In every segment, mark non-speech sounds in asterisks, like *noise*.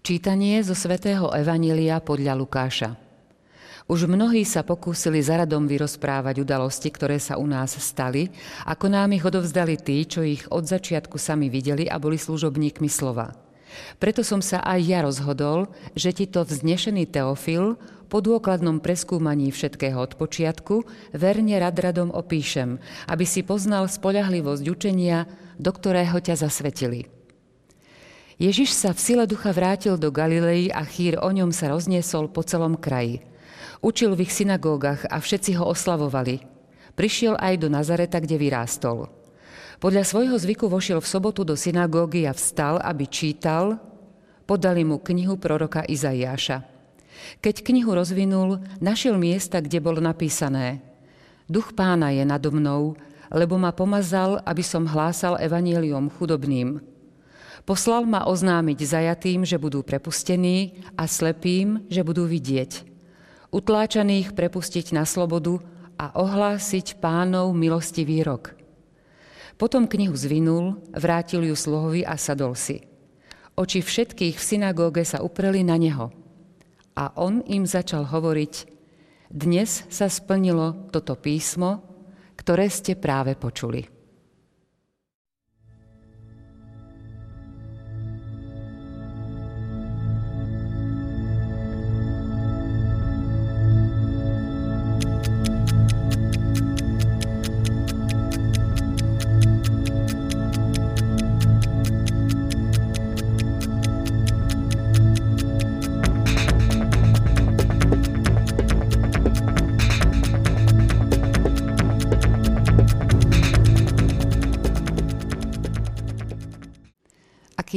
Čítanie zo svätého Evanília podľa Lukáša. Už mnohí sa pokúsili za radom vyrozprávať udalosti, ktoré sa u nás stali, ako nám ich odovzdali tí, čo ich od začiatku sami videli a boli služobníkmi slova. Preto som sa aj ja rozhodol, že ti to vznešený Teofil po dôkladnom preskúmaní všetkého od počiatku verne rad radom opíšem, aby si poznal spolahlivosť učenia, do ktorého ťa zasvetili. Ježiš sa v sile ducha vrátil do Galilei a chýr o ňom sa rozniesol po celom kraji. Učil v ich synagógach a všetci ho oslavovali. Prišiel aj do Nazareta, kde vyrástol. Podľa svojho zvyku vošiel v sobotu do synagógy a vstal, aby čítal. Podali mu knihu proroka Izaiáša. Keď knihu rozvinul, našiel miesta, kde bolo napísané Duch pána je nado mnou, lebo ma pomazal, aby som hlásal evanielium chudobným. Poslal ma oznámiť zajatým, že budú prepustení a slepým, že budú vidieť. Utláčaných prepustiť na slobodu a ohlásiť pánov milostivý rok. Potom knihu zvinul, vrátil ju sluhovi a sadol si. Oči všetkých v synagóge sa upreli na neho. A on im začal hovoriť, dnes sa splnilo toto písmo, ktoré ste práve počuli.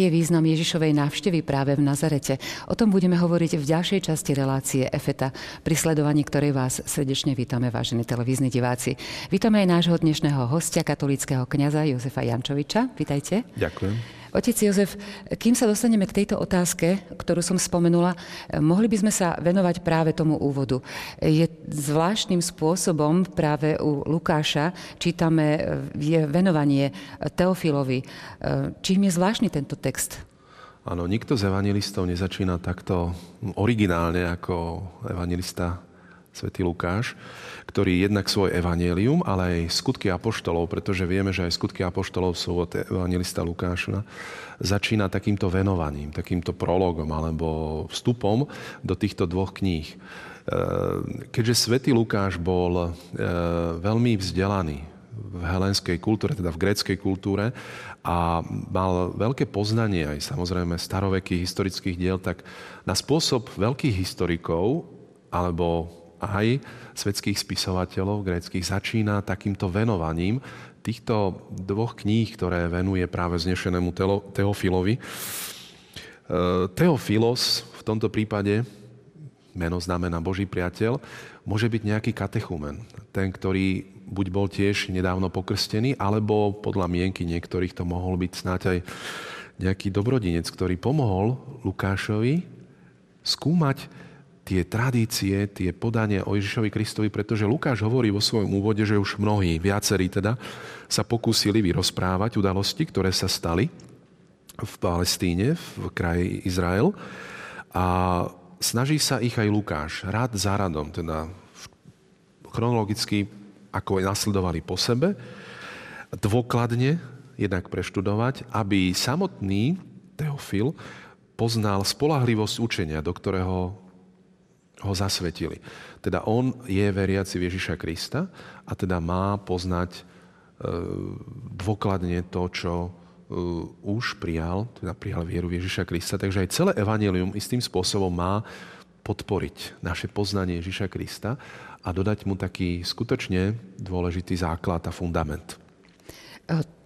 Je význam Ježišovej návštevy práve v Nazarete. O tom budeme hovoriť v ďalšej časti relácie EFETA, pri sledovaní ktorej vás srdečne vítame, vážení televízni diváci. Vítame aj nášho dnešného hostia, katolického kňaza Jozefa Jančoviča. Vítajte. Ďakujem. Otec Jozef, kým sa dostaneme k tejto otázke, ktorú som spomenula, mohli by sme sa venovať práve tomu úvodu. Je zvláštnym spôsobom práve u Lukáša čítame je venovanie Teofilovi. Čím je zvláštny tento text? Áno, nikto z evangelistov nezačína takto originálne ako evangelista svätý Lukáš, ktorý jednak svoj evanielium, ale aj skutky apoštolov, pretože vieme, že aj skutky apoštolov sú od evangelista Lukáša, začína takýmto venovaním, takýmto prologom alebo vstupom do týchto dvoch kníh. E, keďže svätý Lukáš bol e, veľmi vzdelaný v helenskej kultúre, teda v gréckej kultúre a mal veľké poznanie aj samozrejme starovekých historických diel, tak na spôsob veľkých historikov alebo aj svetských spisovateľov gréckých začína takýmto venovaním týchto dvoch kníh, ktoré venuje práve znešenému Teofilovi. E, Teofilos v tomto prípade, meno znamená Boží priateľ, môže byť nejaký katechumen. Ten, ktorý buď bol tiež nedávno pokrstený, alebo podľa mienky niektorých to mohol byť snáď aj nejaký dobrodinec, ktorý pomohol Lukášovi skúmať tie tradície, tie podania o Ježišovi Kristovi, pretože Lukáš hovorí vo svojom úvode, že už mnohí, viacerí teda, sa pokúsili vyrozprávať udalosti, ktoré sa stali v Palestíne, v kraji Izrael. A snaží sa ich aj Lukáš, rád za radom, teda chronologicky, ako nasledovali po sebe, dôkladne jednak preštudovať, aby samotný Teofil poznal spolahlivosť učenia, do ktorého ho zasvetili. Teda on je veriaci Ježiša Krista a teda má poznať e, dôkladne to, čo e, už prijal, teda prijal vieru Ježiša Krista. Takže aj celé evanelium istým spôsobom má podporiť naše poznanie Ježiša Krista a dodať mu taký skutočne dôležitý základ a fundament.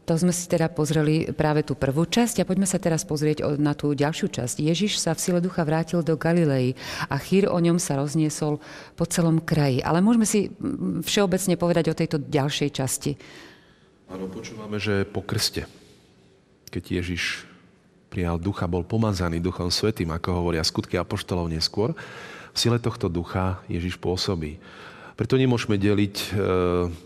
To sme si teda pozreli práve tú prvú časť a poďme sa teraz pozrieť na tú ďalšiu časť. Ježiš sa v sile ducha vrátil do Galilei a chýr o ňom sa rozniesol po celom kraji. Ale môžeme si všeobecne povedať o tejto ďalšej časti. Áno, počúvame, že po krste, keď Ježiš prijal ducha, bol pomazaný duchom svetým, ako hovoria skutky apoštolov neskôr, v sile tohto ducha Ježiš pôsobí. Preto nemôžeme deliť e,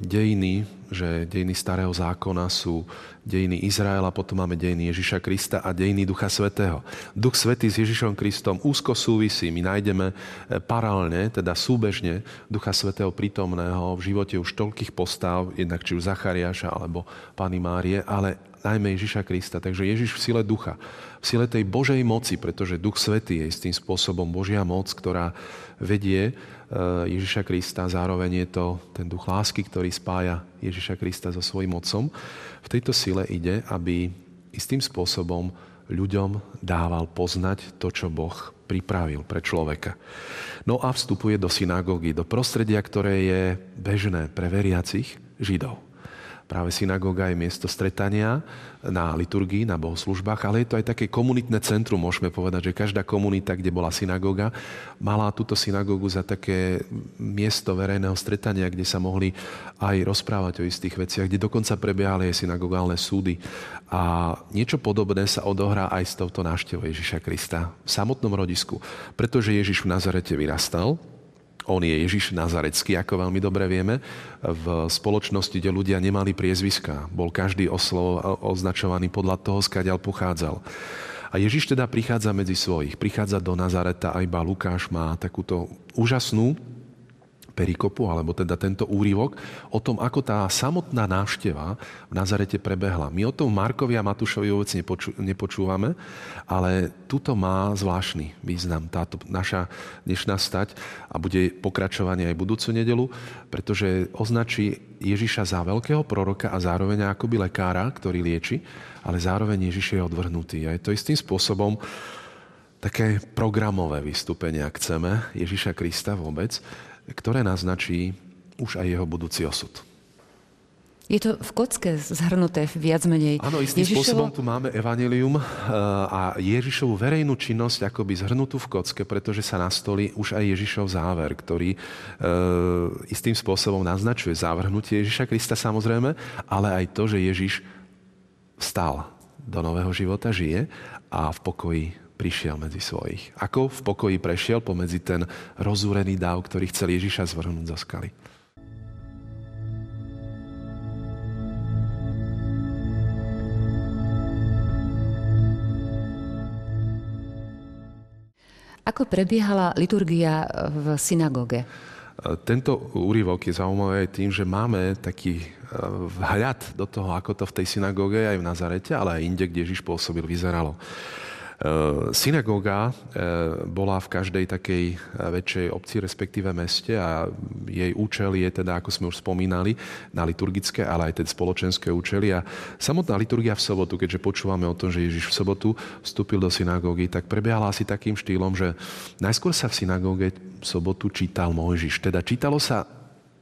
dejiny že dejiny starého zákona sú dejiny Izraela, potom máme dejiny Ježiša Krista a dejiny Ducha Svetého. Duch Svetý s Ježišom Kristom úzko súvisí. My nájdeme e, paralelne, teda súbežne Ducha Svetého prítomného v živote už toľkých postav, jednak či už Zachariáša alebo Pany Márie, ale najmä Ježiša Krista. Takže Ježiš v sile ducha, v sile tej Božej moci, pretože Duch Svetý je tým spôsobom Božia moc, ktorá vedie Eh, Ježiša Krista, zároveň je to ten duch lásky, ktorý spája Ježiša Krista so svojím otcom. V tejto sile ide, aby istým spôsobom ľuďom dával poznať to, čo Boh pripravil pre človeka. No a vstupuje do synagógy, do prostredia, ktoré je bežné pre veriacich Židov. Práve synagóga je miesto stretania na liturgii, na bohoslužbách, ale je to aj také komunitné centrum, môžeme povedať, že každá komunita, kde bola synagóga, mala túto synagógu za také miesto verejného stretania, kde sa mohli aj rozprávať o istých veciach, kde dokonca prebiehali aj synagogálne súdy. A niečo podobné sa odohrá aj s touto návštevou Ježiša Krista v samotnom rodisku. Pretože Ježiš v Nazarete vyrastal, on je Ježiš Nazarecký, ako veľmi dobre vieme, v spoločnosti, kde ľudia nemali priezviska. Bol každý oslov označovaný podľa toho, skáďal pochádzal. A Ježiš teda prichádza medzi svojich. Prichádza do Nazareta a iba Lukáš má takúto úžasnú perikopu, alebo teda tento úrivok, o tom, ako tá samotná návšteva v Nazarete prebehla. My o tom Markovi a Matúšovi vôbec nepoču, nepočúvame, ale tuto má zvláštny význam táto naša dnešná stať a bude pokračovanie aj budúcu nedelu, pretože označí Ježiša za veľkého proroka a zároveň akoby lekára, ktorý lieči, ale zároveň Ježiš je odvrhnutý. A je to istým spôsobom také programové vystúpenie, ak chceme, Ježiša Krista vôbec, ktoré naznačí už aj jeho budúci osud. Je to v kocke zhrnuté viac menej. Áno, istým Ježišovo... spôsobom tu máme evanelium eh, a Ježišovú verejnú činnosť akoby zhrnutú v kocke, pretože sa nastolí už aj Ježišov záver, ktorý e, istým spôsobom naznačuje závrhnutie Ježiša Krista samozrejme, ale aj to, že Ježiš vstal do nového života, žije a v pokoji prišiel medzi svojich. Ako v pokoji prešiel pomedzi ten rozúrený dáv, ktorý chcel Ježiša zvrhnúť zo skaly. Ako prebiehala liturgia v synagóge? Tento úryvok je zaujímavý aj tým, že máme taký e, vhľad do toho, ako to v tej synagóge aj v Nazarete, ale aj inde, kde Ježiš pôsobil, vyzeralo. Eh, synagóga eh, bola v každej takej eh, väčšej obci, respektíve meste a jej účel je teda, ako sme už spomínali, na liturgické, ale aj teda spoločenské účely. A samotná liturgia v sobotu, keďže počúvame o tom, že Ježiš v sobotu vstúpil do synagógy, tak prebiehala asi takým štýlom, že najskôr sa v synagóge v sobotu čítal Mojžiš. Teda čítalo sa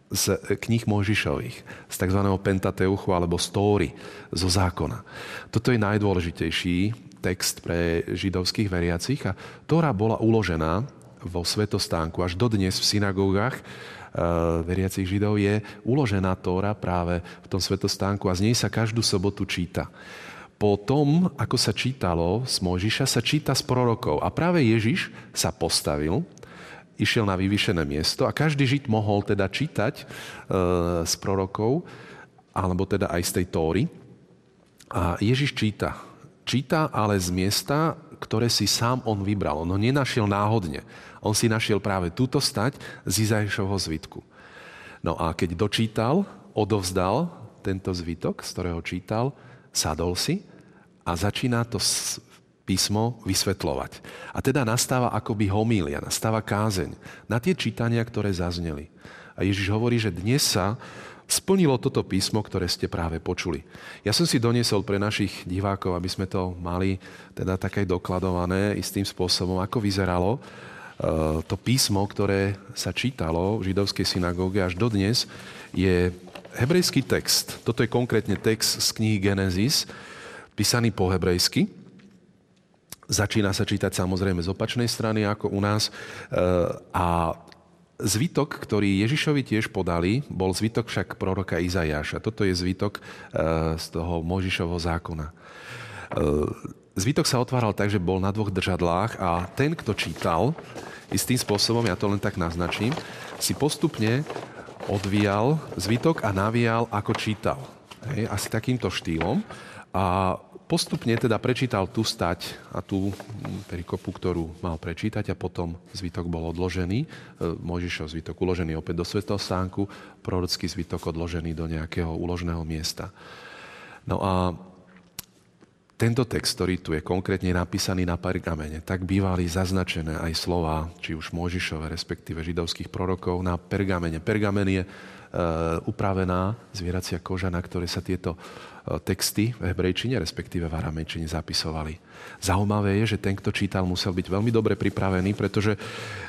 z kníh Mojžišových, z tzv. Pentateuchu alebo Stóry, zo zákona. Toto je najdôležitejší text pre židovských veriacich a Tóra bola uložená vo svetostánku. Až dodnes v synagógach uh, veriacich židov je uložená Tóra práve v tom svetostánku a z nej sa každú sobotu číta. Po tom, ako sa čítalo z Mojžiša, sa číta z prorokov. A práve Ježiš sa postavil, išiel na vyvýšené miesto a každý žid mohol teda čítať uh, z prorokov, alebo teda aj z tej Tóry. A Ježiš číta číta ale z miesta, ktoré si sám on vybral. On ho nenašiel náhodne. On si našiel práve túto stať z Izajšovho zvitku. No a keď dočítal, odovzdal tento zvitok, z ktorého čítal, sadol si a začína to písmo vysvetľovať. A teda nastáva akoby homília, nastáva kázeň na tie čítania, ktoré zazneli. A Ježiš hovorí, že dnes sa splnilo toto písmo, ktoré ste práve počuli. Ja som si doniesol pre našich divákov, aby sme to mali teda také dokladované istým spôsobom, ako vyzeralo e, to písmo, ktoré sa čítalo v židovskej synagóge až dodnes, je hebrejský text. Toto je konkrétne text z knihy Genesis, písaný po hebrejsky. Začína sa čítať samozrejme z opačnej strany ako u nás. E, a Zvitok, ktorý Ježišovi tiež podali, bol zvitok však proroka Izajáša. Toto je zvitok e, z toho Možišovho zákona. E, zvitok sa otváral tak, že bol na dvoch držadlách a ten, kto čítal, istým spôsobom, ja to len tak naznačím, si postupne odvíjal zvitok a navíjal, ako čítal. Hej, asi takýmto štýlom. A postupne teda prečítal tú stať a tú perikopu, ktorú mal prečítať a potom zvitok bol odložený. E, Mojžišov zvitok uložený opäť do svetého stánku, prorocký zvitok odložený do nejakého uložného miesta. No a tento text, ktorý tu je konkrétne napísaný na pergamene, tak bývali zaznačené aj slova, či už Mojžišové, respektíve židovských prorokov na pergamene. Pergamen je e, upravená zvieracia koža, na ktoré sa tieto texty v hebrejčine, respektíve v aramejčine zapisovali. Zaujímavé je, že ten, kto čítal, musel byť veľmi dobre pripravený, pretože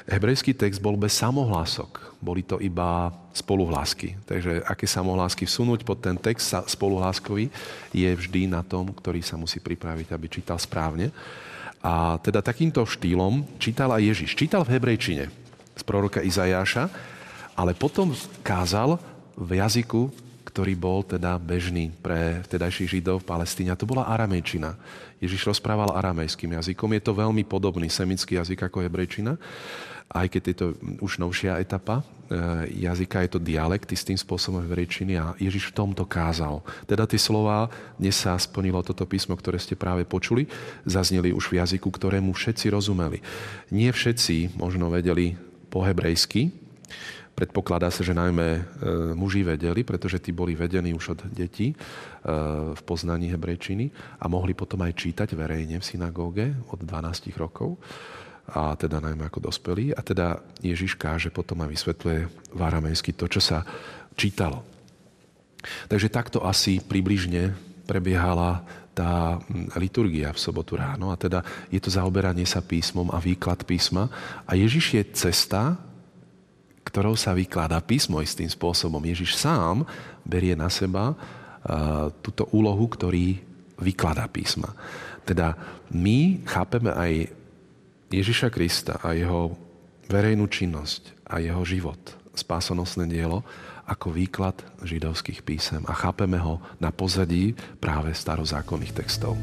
hebrejský text bol bez samohlások. Boli to iba spoluhlásky. Takže aké samohlásky vsunúť pod ten text spoluhláskový je vždy na tom, ktorý sa musí pripraviť, aby čítal správne. A teda takýmto štýlom čítal aj Ježiš. Čítal v hebrejčine z proroka Izajáša, ale potom kázal v jazyku ktorý bol teda bežný pre vtedajších Židov v Palestíne. To bola aramejčina. Ježiš rozprával aramejským jazykom. Je to veľmi podobný semický jazyk ako hebrejčina, aj keď je to už novšia etapa e, jazyka, je to dialekt istým spôsobom hebrejčiny a Ježiš v tomto kázal. Teda tie slova, dnes sa splnilo toto písmo, ktoré ste práve počuli, zazneli už v jazyku, ktorému všetci rozumeli. Nie všetci možno vedeli po hebrejsky, Predpokladá sa, že najmä e, muži vedeli, pretože tí boli vedení už od detí e, v poznaní hebrejčiny a mohli potom aj čítať verejne v synagóge od 12 rokov a teda najmä ako dospelí. A teda Ježiš káže potom aj vysvetľuje v aramejsky to, čo sa čítalo. Takže takto asi približne prebiehala tá liturgia v sobotu ráno a teda je to zaoberanie sa písmom a výklad písma a Ježiš je cesta, ktorou sa vykladá písmo istým spôsobom. Ježiš sám berie na seba túto úlohu, ktorý vykladá písma. Teda my chápeme aj Ježiša Krista a jeho verejnú činnosť a jeho život, spásonosné dielo, ako výklad židovských písem a chápeme ho na pozadí práve starozákonných textov.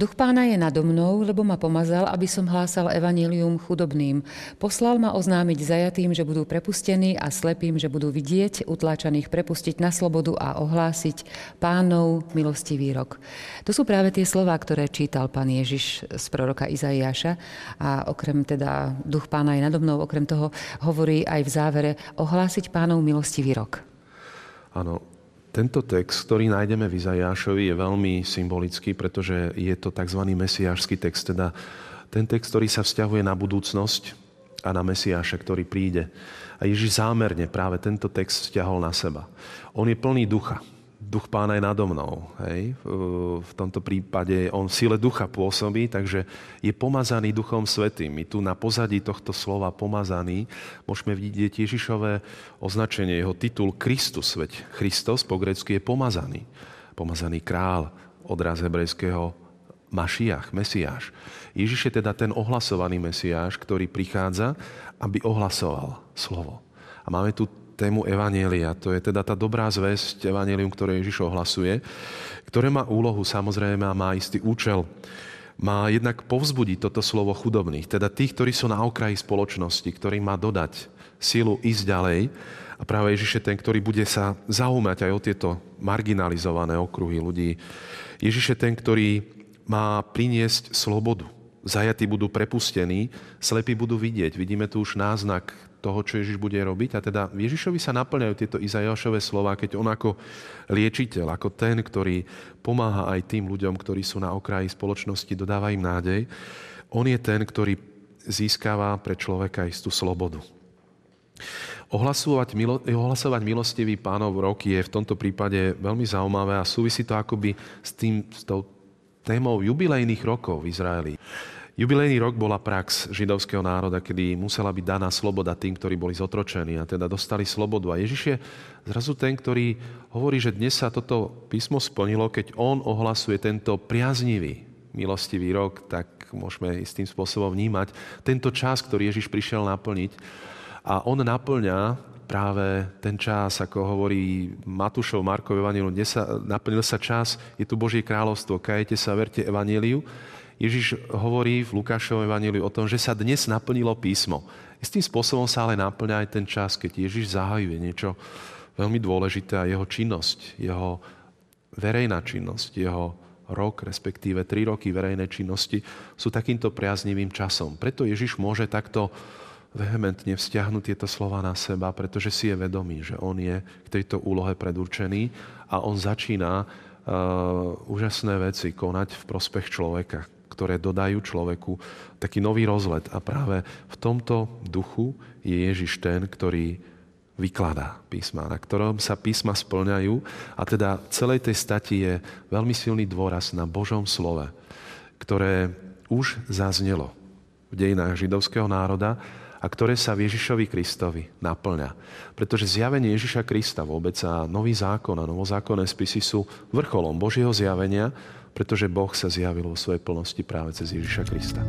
Duch pána je nado mnou, lebo ma pomazal, aby som hlásal evanílium chudobným. Poslal ma oznámiť zajatým, že budú prepustení a slepým, že budú vidieť, utláčaných prepustiť na slobodu a ohlásiť pánov milostivý rok. To sú práve tie slova, ktoré čítal pán Ježiš z proroka Izaiáša a okrem teda duch pána je nado mnou, okrem toho hovorí aj v závere ohlásiť pánov milostivý rok. Áno, tento text, ktorý nájdeme v Izajášovi, je veľmi symbolický, pretože je to tzv. mesiášsky text, teda ten text, ktorý sa vzťahuje na budúcnosť a na Mesiáša, ktorý príde. A Ježiš zámerne práve tento text vzťahol na seba. On je plný ducha duch pána je nado mnou. Hej? V tomto prípade on v sile ducha pôsobí, takže je pomazaný duchom svetým. My tu na pozadí tohto slova pomazaný môžeme vidieť Ježišové označenie, jeho titul Kristus, veď Christos po grecky je pomazaný. Pomazaný král, odraz hebrejského Mašiach, Mesiáš. Ježiš je teda ten ohlasovaný Mesiáš, ktorý prichádza, aby ohlasoval slovo. A máme tu tému Evanielia. To je teda tá dobrá zväzť Evanielium, ktoré Ježiš ohlasuje, ktoré má úlohu samozrejme a má istý účel. Má jednak povzbudiť toto slovo chudobných, teda tých, ktorí sú na okraji spoločnosti, ktorý má dodať silu ísť ďalej. A práve Ježiš je ten, ktorý bude sa zaujímať aj o tieto marginalizované okruhy ľudí. Ježiš je ten, ktorý má priniesť slobodu. Zajatí budú prepustení, slepí budú vidieť. Vidíme tu už náznak toho, čo Ježiš bude robiť. A teda Ježišovi sa naplňajú tieto Izajašové slova, keď on ako liečiteľ, ako ten, ktorý pomáha aj tým ľuďom, ktorí sú na okraji spoločnosti, dodáva im nádej. On je ten, ktorý získava pre človeka istú slobodu. Ohlasovať, milo, ohlasovať milostivý pánov rok je v tomto prípade veľmi zaujímavé a súvisí to akoby s, tým, s tou témou jubilejných rokov v Izraeli. Jubilejný rok bola prax židovského národa, kedy musela byť daná sloboda tým, ktorí boli zotročení a teda dostali slobodu. A Ježiš je zrazu ten, ktorý hovorí, že dnes sa toto písmo splnilo, keď on ohlasuje tento priaznivý, milostivý rok, tak môžeme istým spôsobom vnímať tento čas, ktorý Ježiš prišiel naplniť. A on naplňa práve ten čas, ako hovorí Matúšov, Markov Evangelium, naplnil sa čas, je tu Božie kráľovstvo, kajete sa, verte Evangeliu. Ježiš hovorí v Lukášovom Evangeliu o tom, že sa dnes naplnilo písmo. Istým spôsobom sa ale naplňa aj ten čas, keď Ježiš zahajuje niečo veľmi dôležité a jeho činnosť, jeho verejná činnosť, jeho rok, respektíve tri roky verejnej činnosti sú takýmto priaznivým časom. Preto Ježiš môže takto vehementne vzťahnuť tieto slova na seba, pretože si je vedomý, že on je k tejto úlohe predurčený a on začína uh, úžasné veci konať v prospech človeka, ktoré dodajú človeku taký nový rozlet. A práve v tomto duchu je Ježiš ten, ktorý vykladá písma, na ktorom sa písma splňajú a teda celej tej stati je veľmi silný dôraz na Božom slove, ktoré už zaznelo v dejinách židovského národa a ktoré sa v Ježišovi Kristovi naplňa. Pretože zjavenie Ježiša Krista vôbec a nový zákon a novozákonné spisy sú vrcholom Božieho zjavenia, pretože Boh sa zjavil vo svojej plnosti práve cez Ježiša Krista.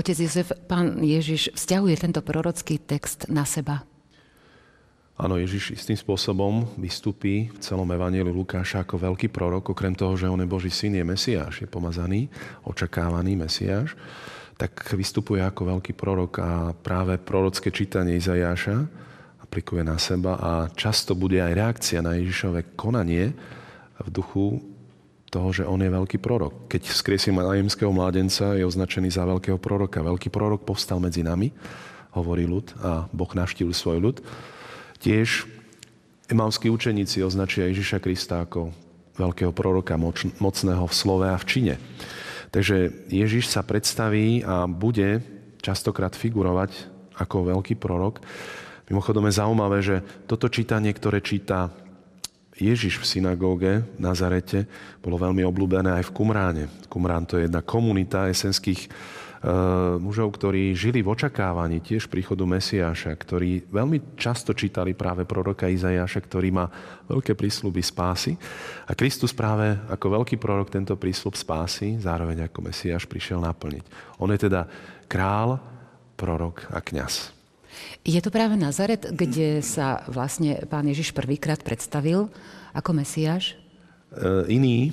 Otec Jozef, pán Ježiš vzťahuje tento prorocký text na seba. Áno, Ježiš istým spôsobom vystupí v celom Evangeliu Lukáša ako veľký prorok, okrem toho, že on je Boží syn, je Mesiáš, je pomazaný, očakávaný Mesiáš, tak vystupuje ako veľký prorok a práve prorocké čítanie Izajáša aplikuje na seba a často bude aj reakcia na Ježišové konanie v duchu toho, že on je veľký prorok. Keď vzkriesí najemského mládenca, je označený za veľkého proroka. Veľký prorok povstal medzi nami, hovorí ľud a Boh navštívil svoj ľud. Tiež emavskí učeníci označia Ježiša Krista ako veľkého proroka, mocného v slove a v čine. Takže Ježiš sa predstaví a bude častokrát figurovať ako veľký prorok. Mimochodom je zaujímavé, že toto čítanie, ktoré číta Ježiš v synagóge v Nazarete bolo veľmi obľúbené aj v Kumráne. Kumrán to je jedna komunita esenských mužov, ktorí žili v očakávaní tiež príchodu Mesiáša, ktorí veľmi často čítali práve proroka Izajáša, ktorý má veľké prísľuby spásy. A Kristus práve ako veľký prorok tento prísľub spásy, zároveň ako Mesiáš, prišiel naplniť. On je teda král, prorok a kňaz. Je to práve Nazaret, kde sa vlastne pán Ježiš prvýkrát predstavil ako Mesiáš? E, iní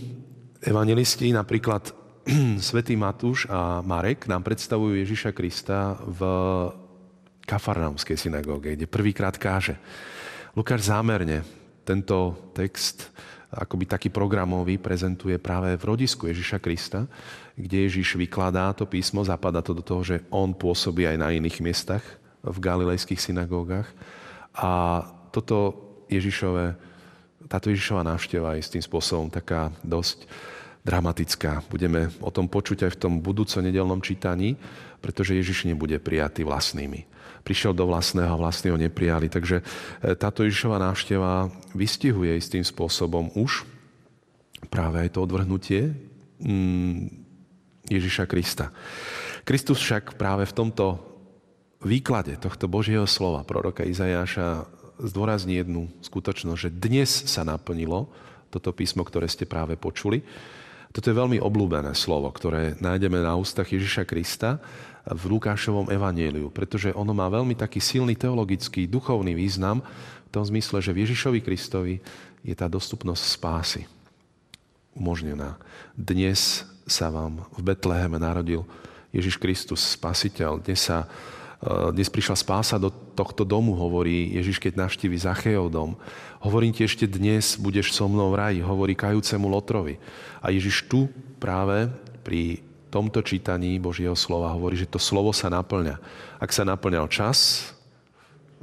evangelisti, napríklad *clears throat* svätý Matúš a Marek, nám predstavujú Ježiša Krista v Kafarnaumskej synagóge, kde prvýkrát káže. Lukáš zámerne tento text akoby taký programový prezentuje práve v rodisku Ježiša Krista, kde Ježiš vykladá to písmo, zapadá to do toho, že on pôsobí aj na iných miestach v galilejských synagógach. A toto Ježišové, táto Ježišová návšteva je s tým spôsobom taká dosť dramatická. Budeme o tom počuť aj v tom budúco nedelnom čítaní, pretože Ježiš nebude prijatý vlastnými. Prišiel do vlastného a vlastného neprijali. Takže e, táto Ježišová návšteva vystihuje istým spôsobom už práve aj to odvrhnutie mm, Ježiša Krista. Kristus však práve v tomto výklade tohto Božieho slova proroka Izajáša zdôrazní jednu skutočnosť, že dnes sa naplnilo toto písmo, ktoré ste práve počuli. Toto je veľmi oblúbené slovo, ktoré nájdeme na ústach Ježiša Krista v Lukášovom evaníliu, pretože ono má veľmi taký silný teologický, duchovný význam v tom zmysle, že v Ježišovi Kristovi je tá dostupnosť spásy umožnená. Dnes sa vám v Betleheme narodil Ježiš Kristus, spasiteľ. Dnes sa dnes prišla spása do tohto domu, hovorí Ježiš, keď navštívi Zachejov dom. Hovorím ti ešte dnes, budeš so mnou v raji, hovorí kajúcemu Lotrovi. A Ježiš tu práve pri tomto čítaní Božieho slova hovorí, že to slovo sa naplňa. Ak sa naplňal čas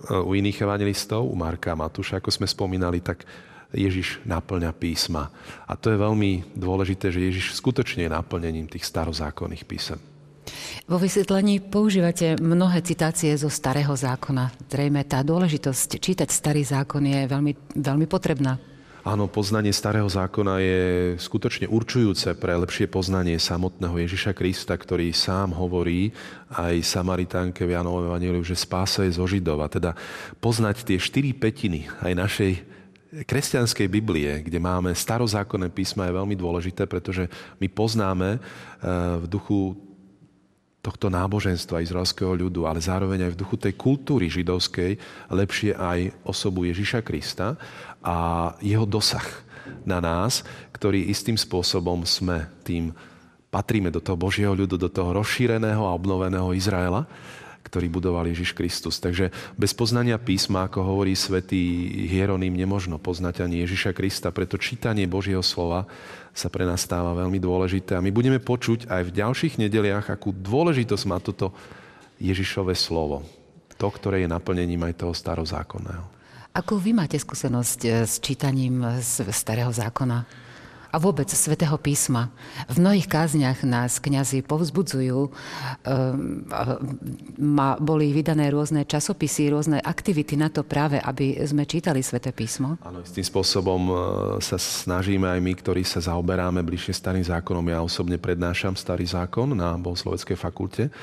eh, u iných evangelistov, u Marka a Matúša, ako sme spomínali, tak Ježiš naplňa písma. A to je veľmi dôležité, že Ježiš skutočne je naplnením tých starozákonných písem. Vo vysvetlení používate mnohé citácie zo Starého zákona. Zrejme tá dôležitosť čítať Starý zákon je veľmi, veľmi potrebná. Áno, poznanie Starého zákona je skutočne určujúce pre lepšie poznanie samotného Ježiša Krista, ktorý sám hovorí aj Samaritánke v Janovom Evangeliu, že spása je zo Židov. A teda poznať tie štyri petiny aj našej kresťanskej Biblie, kde máme starozákonné písma, je veľmi dôležité, pretože my poznáme v duchu tohto náboženstva izraelského ľudu, ale zároveň aj v duchu tej kultúry židovskej lepšie aj osobu Ježiša Krista a jeho dosah na nás, ktorý istým spôsobom sme tým, patríme do toho Božieho ľudu, do toho rozšíreného a obnoveného Izraela, ktorý budoval Ježiš Kristus. Takže bez poznania písma, ako hovorí svätý Hieronym, nemožno poznať ani Ježiša Krista, preto čítanie Božieho slova sa pre nás stáva veľmi dôležité. A my budeme počuť aj v ďalších nedeliach, akú dôležitosť má toto Ježišové slovo. To, ktoré je naplnením aj toho starozákonného. Ako vy máte skúsenosť eh, s čítaním starého zákona? A vôbec svätého písma. V mnohých kázniach nás kňazi povzbudzujú. Ehm, boli vydané rôzne časopisy, rôzne aktivity na to práve, aby sme čítali sväté písmo. Áno, s tým spôsobom e, sa snažíme aj my, ktorí sa zaoberáme bližšie starým zákonom. Ja osobne prednášam starý zákon na Bohosloveckej fakulte.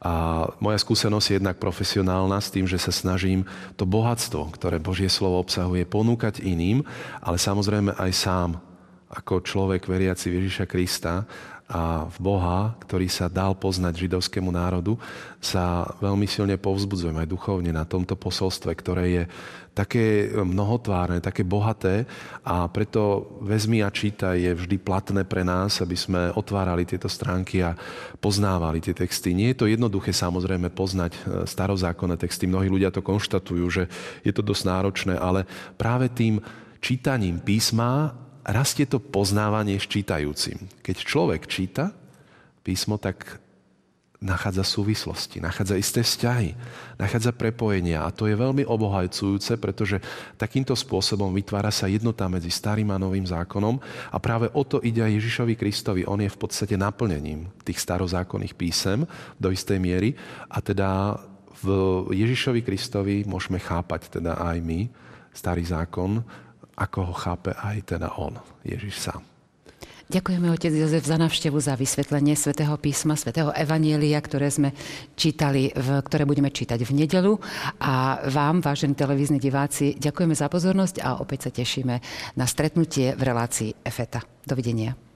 A moja skúsenosť je jednak profesionálna s tým, že sa snažím to bohatstvo, ktoré Božie slovo obsahuje, ponúkať iným, ale samozrejme aj sám ako človek veriaci Ježiša Krista a v Boha, ktorý sa dal poznať židovskému národu, sa veľmi silne povzbudzujem aj duchovne na tomto posolstve, ktoré je také mnohotvárne, také bohaté a preto vezmi a čítaj je vždy platné pre nás, aby sme otvárali tieto stránky a poznávali tie texty. Nie je to jednoduché samozrejme poznať e, starozákonné texty. Mnohí ľudia to konštatujú, že je to dosť náročné, ale práve tým čítaním písma rastie to poznávanie s čítajúcim. Keď človek číta písmo, tak nachádza súvislosti, nachádza isté vzťahy, nachádza prepojenia a to je veľmi obohajcujúce, pretože takýmto spôsobom vytvára sa jednota medzi starým a novým zákonom a práve o to ide aj Ježišovi Kristovi. On je v podstate naplnením tých starozákonných písem do istej miery a teda v Ježišovi Kristovi môžeme chápať teda aj my starý zákon ako ho chápe aj teda on, Ježiš sám. Ďakujeme, otec Jozef, za navštevu, za vysvetlenie svätého písma, svätého Evanielia, ktoré sme čítali, v, ktoré budeme čítať v nedelu. A vám, vážení televízni diváci, ďakujeme za pozornosť a opäť sa tešíme na stretnutie v relácii EFETA. Dovidenia.